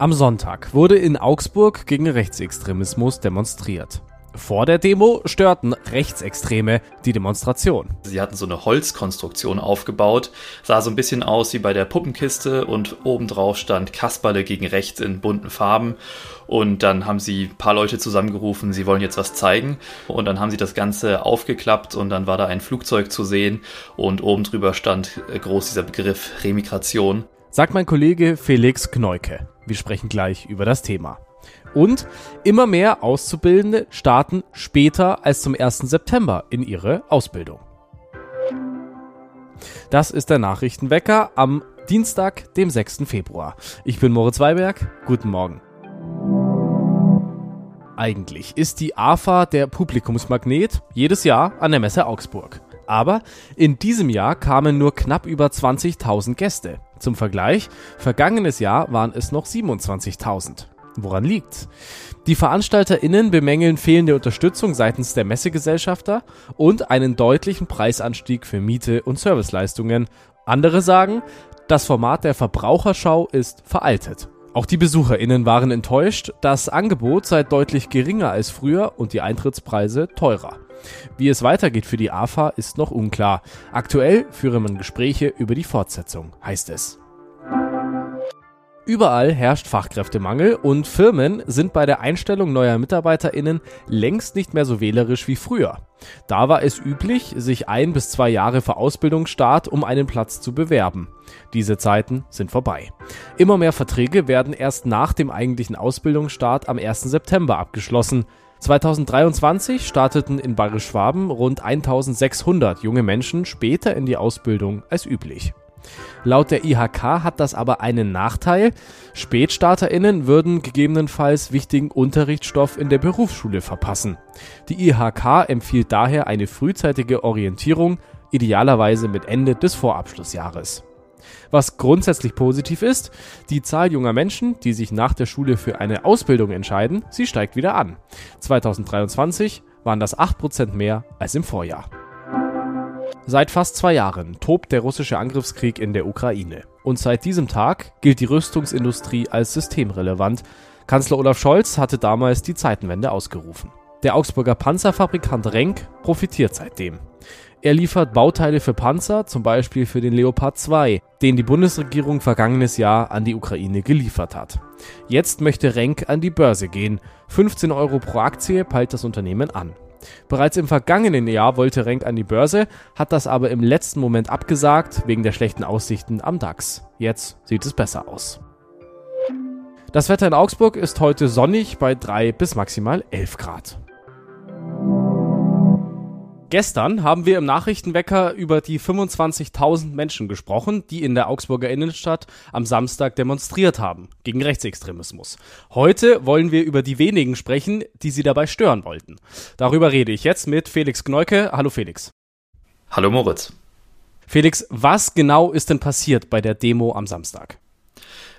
Am Sonntag wurde in Augsburg gegen Rechtsextremismus demonstriert. Vor der Demo störten Rechtsextreme die Demonstration. Sie hatten so eine Holzkonstruktion aufgebaut, sah so ein bisschen aus wie bei der Puppenkiste und obendrauf stand Kasperle gegen rechts in bunten Farben. Und dann haben sie ein paar Leute zusammengerufen, sie wollen jetzt was zeigen. Und dann haben sie das Ganze aufgeklappt und dann war da ein Flugzeug zu sehen und oben drüber stand groß dieser Begriff Remigration. Sagt mein Kollege Felix Kneuke. Wir sprechen gleich über das Thema. Und immer mehr Auszubildende starten später als zum 1. September in ihre Ausbildung. Das ist der Nachrichtenwecker am Dienstag, dem 6. Februar. Ich bin Moritz Weiberg. Guten Morgen. Eigentlich ist die AFA der Publikumsmagnet jedes Jahr an der Messe Augsburg. Aber in diesem Jahr kamen nur knapp über 20.000 Gäste. Zum Vergleich, vergangenes Jahr waren es noch 27.000. Woran liegt's? Die VeranstalterInnen bemängeln fehlende Unterstützung seitens der Messegesellschafter und einen deutlichen Preisanstieg für Miete und Serviceleistungen. Andere sagen, das Format der Verbraucherschau ist veraltet. Auch die BesucherInnen waren enttäuscht, das Angebot sei deutlich geringer als früher und die Eintrittspreise teurer. Wie es weitergeht für die AFA ist noch unklar. Aktuell führe man Gespräche über die Fortsetzung, heißt es. Überall herrscht Fachkräftemangel und Firmen sind bei der Einstellung neuer MitarbeiterInnen längst nicht mehr so wählerisch wie früher. Da war es üblich, sich ein bis zwei Jahre vor Ausbildungsstart um einen Platz zu bewerben. Diese Zeiten sind vorbei. Immer mehr Verträge werden erst nach dem eigentlichen Ausbildungsstart am 1. September abgeschlossen. 2023 starteten in Bayerisch-Schwaben rund 1600 junge Menschen später in die Ausbildung als üblich. Laut der IHK hat das aber einen Nachteil. SpätstarterInnen würden gegebenenfalls wichtigen Unterrichtsstoff in der Berufsschule verpassen. Die IHK empfiehlt daher eine frühzeitige Orientierung, idealerweise mit Ende des Vorabschlussjahres. Was grundsätzlich positiv ist, die Zahl junger Menschen, die sich nach der Schule für eine Ausbildung entscheiden, sie steigt wieder an. 2023 waren das 8% mehr als im Vorjahr. Seit fast zwei Jahren tobt der russische Angriffskrieg in der Ukraine. Und seit diesem Tag gilt die Rüstungsindustrie als systemrelevant. Kanzler Olaf Scholz hatte damals die Zeitenwende ausgerufen. Der Augsburger Panzerfabrikant Renk profitiert seitdem. Er liefert Bauteile für Panzer, zum Beispiel für den Leopard 2, den die Bundesregierung vergangenes Jahr an die Ukraine geliefert hat. Jetzt möchte Renk an die Börse gehen. 15 Euro pro Aktie peilt das Unternehmen an. Bereits im vergangenen Jahr wollte Renk an die Börse, hat das aber im letzten Moment abgesagt, wegen der schlechten Aussichten am DAX. Jetzt sieht es besser aus. Das Wetter in Augsburg ist heute sonnig bei 3 bis maximal 11 Grad. Gestern haben wir im Nachrichtenwecker über die 25.000 Menschen gesprochen, die in der Augsburger Innenstadt am Samstag demonstriert haben gegen Rechtsextremismus. Heute wollen wir über die wenigen sprechen, die sie dabei stören wollten. Darüber rede ich jetzt mit Felix Gneuke. Hallo Felix. Hallo Moritz. Felix, was genau ist denn passiert bei der Demo am Samstag?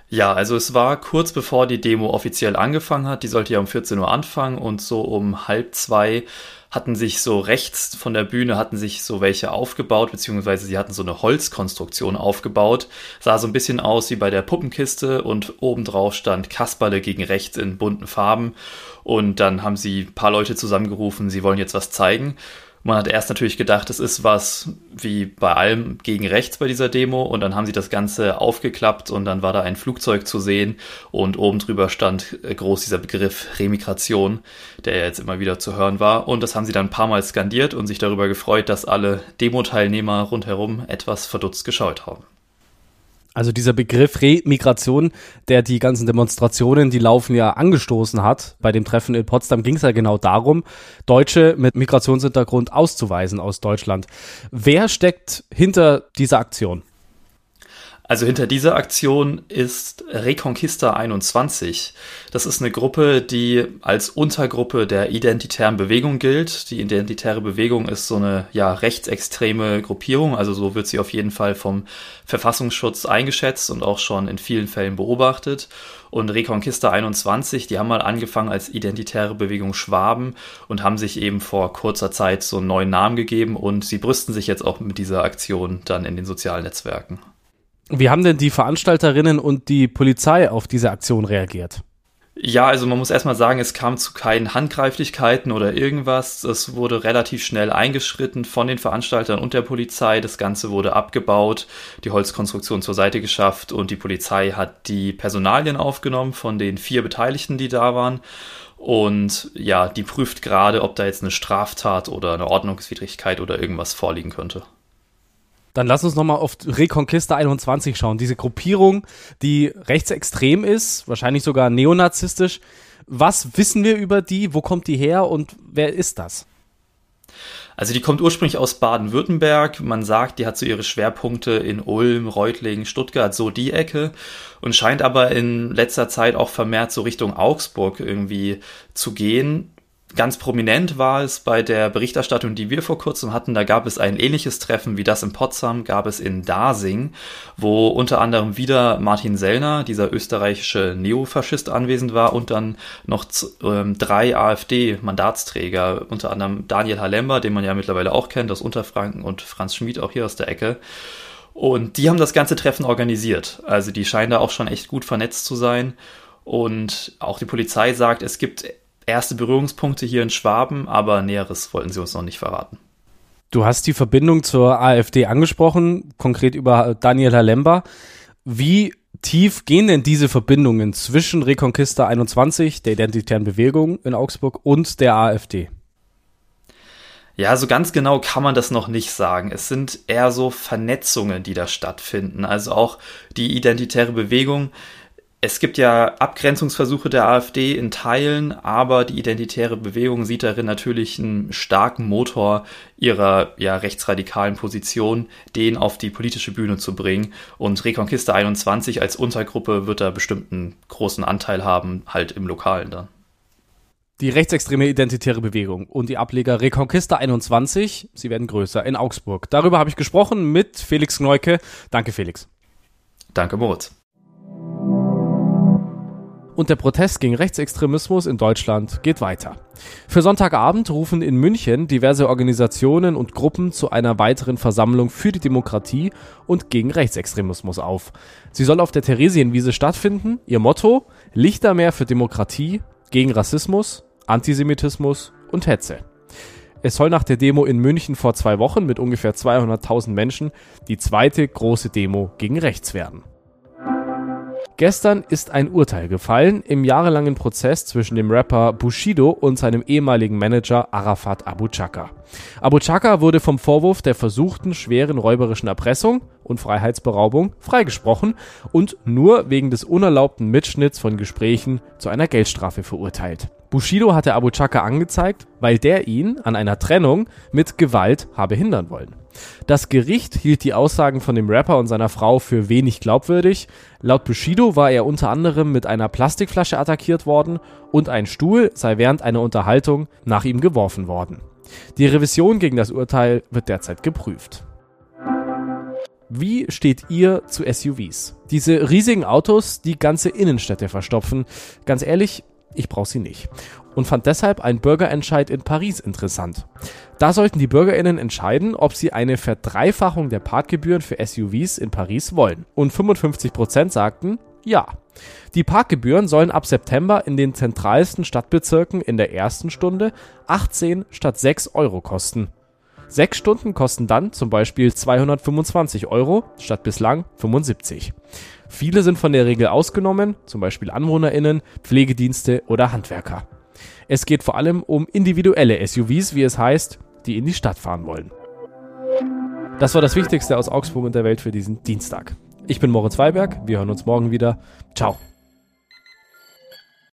Ja, also es war kurz bevor die Demo offiziell angefangen hat. Die sollte ja um 14 Uhr anfangen und so um halb zwei hatten sich so rechts von der Bühne hatten sich so welche aufgebaut, beziehungsweise sie hatten so eine Holzkonstruktion aufgebaut. Sah so ein bisschen aus wie bei der Puppenkiste und obendrauf stand Kasperle gegen rechts in bunten Farben. Und dann haben sie ein paar Leute zusammengerufen, sie wollen jetzt was zeigen. Man hat erst natürlich gedacht, es ist was wie bei allem gegen rechts bei dieser Demo und dann haben sie das Ganze aufgeklappt und dann war da ein Flugzeug zu sehen und oben drüber stand groß dieser Begriff Remigration, der ja jetzt immer wieder zu hören war und das haben sie dann ein paar Mal skandiert und sich darüber gefreut, dass alle Demo-Teilnehmer rundherum etwas verdutzt geschaut haben. Also dieser Begriff Remigration, der die ganzen Demonstrationen, die laufen ja angestoßen hat. Bei dem Treffen in Potsdam ging es ja genau darum, Deutsche mit Migrationshintergrund auszuweisen aus Deutschland. Wer steckt hinter dieser Aktion? Also hinter dieser Aktion ist Reconquista 21. Das ist eine Gruppe, die als Untergruppe der identitären Bewegung gilt. Die identitäre Bewegung ist so eine ja rechtsextreme Gruppierung, also so wird sie auf jeden Fall vom Verfassungsschutz eingeschätzt und auch schon in vielen Fällen beobachtet. Und Reconquista 21, die haben mal angefangen als identitäre Bewegung Schwaben und haben sich eben vor kurzer Zeit so einen neuen Namen gegeben und sie brüsten sich jetzt auch mit dieser Aktion dann in den sozialen Netzwerken. Wie haben denn die Veranstalterinnen und die Polizei auf diese Aktion reagiert? Ja, also man muss erstmal sagen, es kam zu keinen Handgreiflichkeiten oder irgendwas. Es wurde relativ schnell eingeschritten von den Veranstaltern und der Polizei. Das Ganze wurde abgebaut, die Holzkonstruktion zur Seite geschafft und die Polizei hat die Personalien aufgenommen von den vier Beteiligten, die da waren. Und ja, die prüft gerade, ob da jetzt eine Straftat oder eine Ordnungswidrigkeit oder irgendwas vorliegen könnte. Dann lass uns nochmal auf Reconquista 21 schauen. Diese Gruppierung, die rechtsextrem ist, wahrscheinlich sogar neonazistisch. Was wissen wir über die? Wo kommt die her und wer ist das? Also die kommt ursprünglich aus Baden-Württemberg. Man sagt, die hat so ihre Schwerpunkte in Ulm, Reutlingen, Stuttgart, so die Ecke. Und scheint aber in letzter Zeit auch vermehrt so Richtung Augsburg irgendwie zu gehen. Ganz prominent war es bei der Berichterstattung, die wir vor kurzem hatten. Da gab es ein ähnliches Treffen wie das in Potsdam, gab es in Dasing, wo unter anderem wieder Martin Sellner, dieser österreichische Neofaschist, anwesend war und dann noch ähm, drei AfD-Mandatsträger, unter anderem Daniel Halember, den man ja mittlerweile auch kennt aus Unterfranken und Franz Schmid auch hier aus der Ecke. Und die haben das ganze Treffen organisiert. Also die scheinen da auch schon echt gut vernetzt zu sein. Und auch die Polizei sagt, es gibt erste Berührungspunkte hier in Schwaben, aber Näheres wollten sie uns noch nicht verraten. Du hast die Verbindung zur AfD angesprochen, konkret über Daniel Halemba. Wie tief gehen denn diese Verbindungen zwischen Reconquista 21, der identitären Bewegung in Augsburg, und der AfD? Ja, so ganz genau kann man das noch nicht sagen. Es sind eher so Vernetzungen, die da stattfinden. Also auch die identitäre Bewegung es gibt ja Abgrenzungsversuche der AfD in Teilen, aber die identitäre Bewegung sieht darin natürlich einen starken Motor ihrer ja, rechtsradikalen Position, den auf die politische Bühne zu bringen. Und Reconquista 21 als Untergruppe wird da bestimmt einen großen Anteil haben, halt im Lokalen dann. Die rechtsextreme identitäre Bewegung und die Ableger Reconquista 21, sie werden größer in Augsburg. Darüber habe ich gesprochen mit Felix Gneuke. Danke, Felix. Danke, Moritz und der Protest gegen Rechtsextremismus in Deutschland geht weiter. Für Sonntagabend rufen in München diverse Organisationen und Gruppen zu einer weiteren Versammlung für die Demokratie und gegen Rechtsextremismus auf. Sie soll auf der Theresienwiese stattfinden. Ihr Motto: Lichtermeer für Demokratie, gegen Rassismus, Antisemitismus und Hetze. Es soll nach der Demo in München vor zwei Wochen mit ungefähr 200.000 Menschen die zweite große Demo gegen rechts werden. Gestern ist ein Urteil gefallen im jahrelangen Prozess zwischen dem Rapper Bushido und seinem ehemaligen Manager Arafat Abu Chaka. Abu Chaka wurde vom Vorwurf der versuchten schweren räuberischen Erpressung und Freiheitsberaubung freigesprochen und nur wegen des unerlaubten Mitschnitts von Gesprächen zu einer Geldstrafe verurteilt. Bushido hatte Abu Chaka angezeigt, weil der ihn an einer Trennung mit Gewalt habe hindern wollen. Das Gericht hielt die Aussagen von dem Rapper und seiner Frau für wenig glaubwürdig. Laut Bushido war er unter anderem mit einer Plastikflasche attackiert worden und ein Stuhl sei während einer Unterhaltung nach ihm geworfen worden. Die Revision gegen das Urteil wird derzeit geprüft. Wie steht ihr zu SUVs? Diese riesigen Autos, die ganze Innenstädte verstopfen. Ganz ehrlich, ich brauche sie nicht. Und fand deshalb einen Bürgerentscheid in Paris interessant. Da sollten die BürgerInnen entscheiden, ob sie eine Verdreifachung der Parkgebühren für SUVs in Paris wollen. Und 55% sagten ja. Die Parkgebühren sollen ab September in den zentralsten Stadtbezirken in der ersten Stunde 18 statt 6 Euro kosten. Sechs Stunden kosten dann zum Beispiel 225 Euro statt bislang 75. Viele sind von der Regel ausgenommen, zum Beispiel AnwohnerInnen, Pflegedienste oder Handwerker. Es geht vor allem um individuelle SUVs, wie es heißt, die in die Stadt fahren wollen. Das war das Wichtigste aus Augsburg und der Welt für diesen Dienstag. Ich bin Moritz Weiberg, wir hören uns morgen wieder. Ciao.